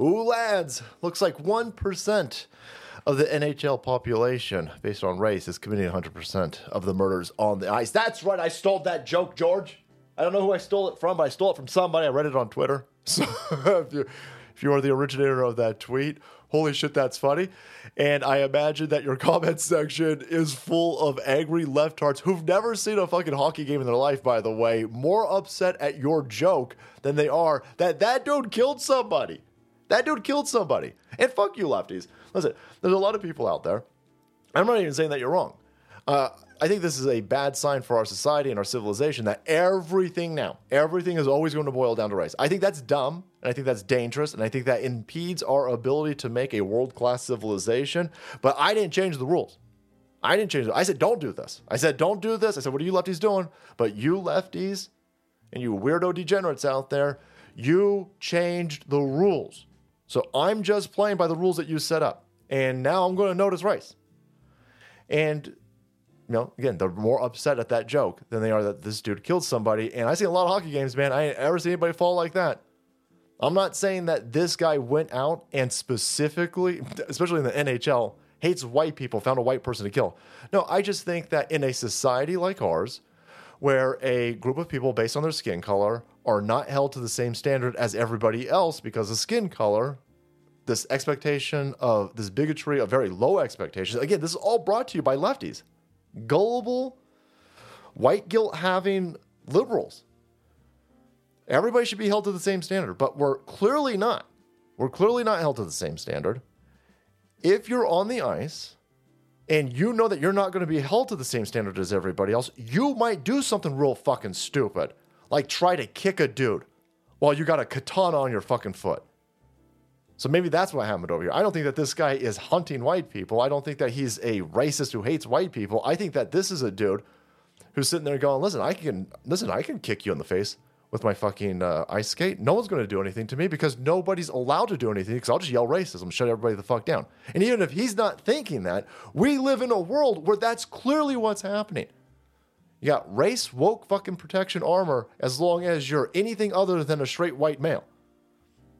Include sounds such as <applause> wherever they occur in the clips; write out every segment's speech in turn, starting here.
Ooh, lads, looks like 1% of the NHL population, based on race, is committing 100% of the murders on the ice. That's right, I stole that joke, George. I don't know who I stole it from, but I stole it from somebody. I read it on Twitter. <laughs> So if you, if you are the originator of that tweet, holy shit, that's funny. And I imagine that your <laughs> comment section is full of angry leftards who've never seen a fucking hockey game in their life, by the way, more upset at your joke than they are that that dude killed somebody. That dude killed somebody. And fuck you, lefties. Listen, there's a lot of people out there. I'm not even saying that you're wrong. Uh, I think this is a bad sign for our society and our civilization that everything now, everything is always going to boil down to race. I think that's dumb, and I think that's dangerous, and I think that impedes our ability to make a world class civilization. But I didn't change the rules. I didn't change it. I said, don't do this. I said, don't do this. I said, what are you lefties doing? But you lefties and you weirdo degenerates out there, you changed the rules. So I'm just playing by the rules that you set up. And now I'm going to notice Rice. And, you know, again, they're more upset at that joke than they are that this dude killed somebody. And I see a lot of hockey games, man. I ain't ever seen anybody fall like that. I'm not saying that this guy went out and specifically, especially in the NHL, hates white people, found a white person to kill. No, I just think that in a society like ours, where a group of people based on their skin color are not held to the same standard as everybody else because of skin color, this expectation of this bigotry of very low expectations. Again, this is all brought to you by lefties, gullible, white guilt having liberals. Everybody should be held to the same standard, but we're clearly not. We're clearly not held to the same standard. If you're on the ice and you know that you're not going to be held to the same standard as everybody else, you might do something real fucking stupid, like try to kick a dude while you got a katana on your fucking foot. So maybe that's what happened over here. I don't think that this guy is hunting white people. I don't think that he's a racist who hates white people. I think that this is a dude who's sitting there going, "Listen, I can listen, I can kick you in the face with my fucking uh, ice skate. No one's going to do anything to me because nobody's allowed to do anything because I'll just yell racism, shut everybody the fuck down. And even if he's not thinking that, we live in a world where that's clearly what's happening. You got race woke fucking protection armor as long as you're anything other than a straight white male.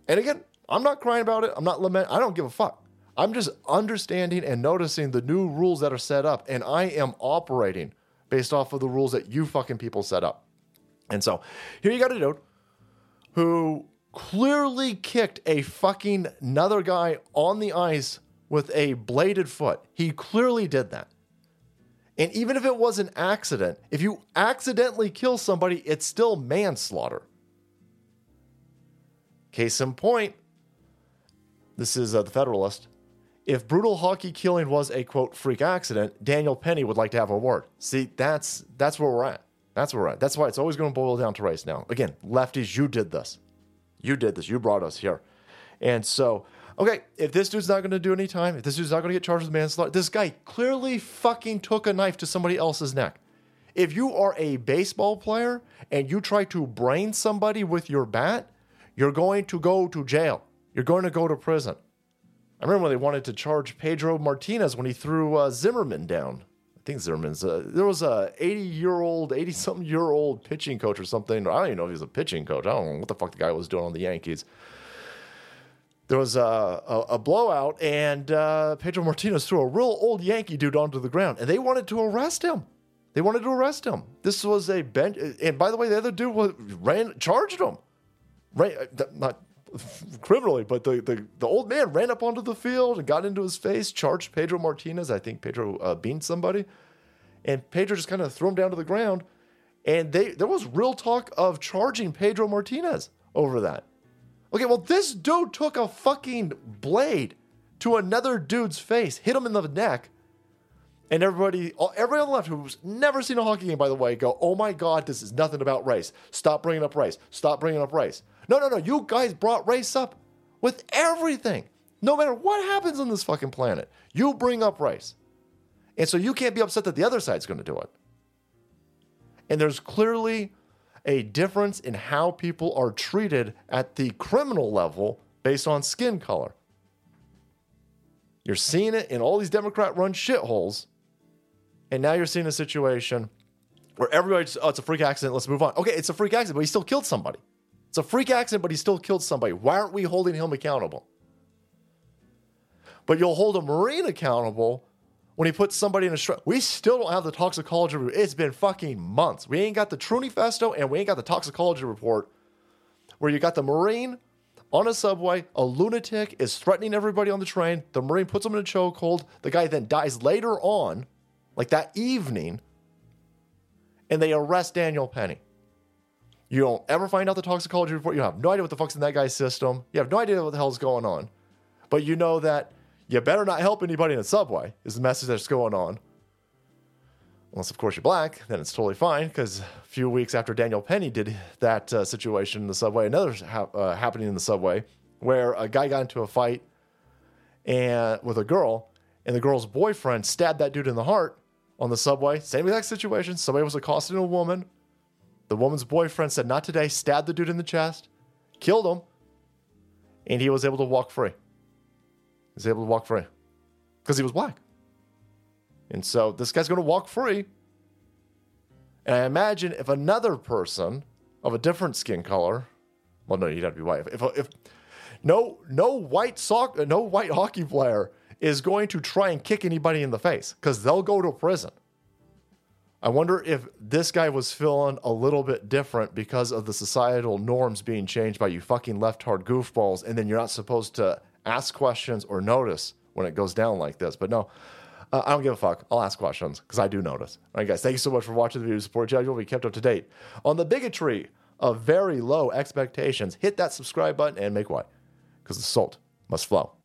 And again, I'm not crying about it. I'm not lamenting. I don't give a fuck. I'm just understanding and noticing the new rules that are set up, and I am operating based off of the rules that you fucking people set up. And so here you got a dude who clearly kicked a fucking another guy on the ice with a bladed foot. He clearly did that. And even if it was an accident, if you accidentally kill somebody, it's still manslaughter. Case in point, this is uh, the Federalist. If brutal hockey killing was a quote freak accident, Daniel Penny would like to have a word. See, that's that's where we're at. That's where we're at. That's why it's always going to boil down to race now. Again, lefties, you did this. You did this. You brought us here. And so, okay, if this dude's not going to do any time, if this dude's not going to get charged with manslaughter, this guy clearly fucking took a knife to somebody else's neck. If you are a baseball player and you try to brain somebody with your bat, you're going to go to jail. You're going to go to prison. I remember when they wanted to charge Pedro Martinez when he threw uh, Zimmerman down. I think Zimmerman's. Uh, there was a 80 year old, 80 something year old pitching coach or something. I don't even know if he's a pitching coach. I don't know what the fuck the guy was doing on the Yankees. There was a, a, a blowout, and uh, Pedro Martinez threw a real old Yankee dude onto the ground, and they wanted to arrest him. They wanted to arrest him. This was a bench, and by the way, the other dude was, ran charged him, ran, uh, not criminally, but the, the, the old man ran up onto the field and got into his face, charged Pedro Martinez. I think Pedro uh, beamed somebody, and Pedro just kind of threw him down to the ground. And they there was real talk of charging Pedro Martinez over that. Okay, well, this dude took a fucking blade to another dude's face, hit him in the neck, and everybody, everybody on the left who's never seen a hockey game, by the way, go, "Oh my god, this is nothing about race. Stop bringing up race. Stop bringing up race." No, no, no. You guys brought race up with everything. No matter what happens on this fucking planet, you bring up race. And so you can't be upset that the other side's going to do it. And there's clearly a difference in how people are treated at the criminal level based on skin color. You're seeing it in all these Democrat run shitholes. And now you're seeing a situation where everybody's, oh, it's a freak accident. Let's move on. Okay, it's a freak accident, but he still killed somebody. It's a freak accident, but he still killed somebody. Why aren't we holding him accountable? But you'll hold a Marine accountable when he puts somebody in a strike. We still don't have the toxicology report. It's been fucking months. We ain't got the Tranifesto and we ain't got the toxicology report where you got the Marine on a subway, a lunatic is threatening everybody on the train. The Marine puts him in a chokehold. The guy then dies later on, like that evening, and they arrest Daniel Penny. You don't ever find out the toxicology report. You have no idea what the fuck's in that guy's system. You have no idea what the hell's going on. But you know that you better not help anybody in a subway, is the message that's going on. Unless, of course, you're black, then it's totally fine. Because a few weeks after Daniel Penny did that uh, situation in the subway, another ha- uh, happening in the subway where a guy got into a fight and with a girl, and the girl's boyfriend stabbed that dude in the heart on the subway. Same exact situation. Somebody was accosting a woman. The woman's boyfriend said, "Not today." Stabbed the dude in the chest, killed him, and he was able to walk free. Was able to walk free because he was black. And so this guy's going to walk free. And I imagine if another person of a different skin color, well, no, you'd have to be white. If, if no no white sock, no white hockey player is going to try and kick anybody in the face because they'll go to prison. I wonder if this guy was feeling a little bit different because of the societal norms being changed by you fucking left hard goofballs, and then you're not supposed to ask questions or notice when it goes down like this. But no, uh, I don't give a fuck. I'll ask questions because I do notice. All right, guys, thank you so much for watching the video. Support Judge will be kept up to date on the bigotry of very low expectations. Hit that subscribe button and make way because the salt must flow.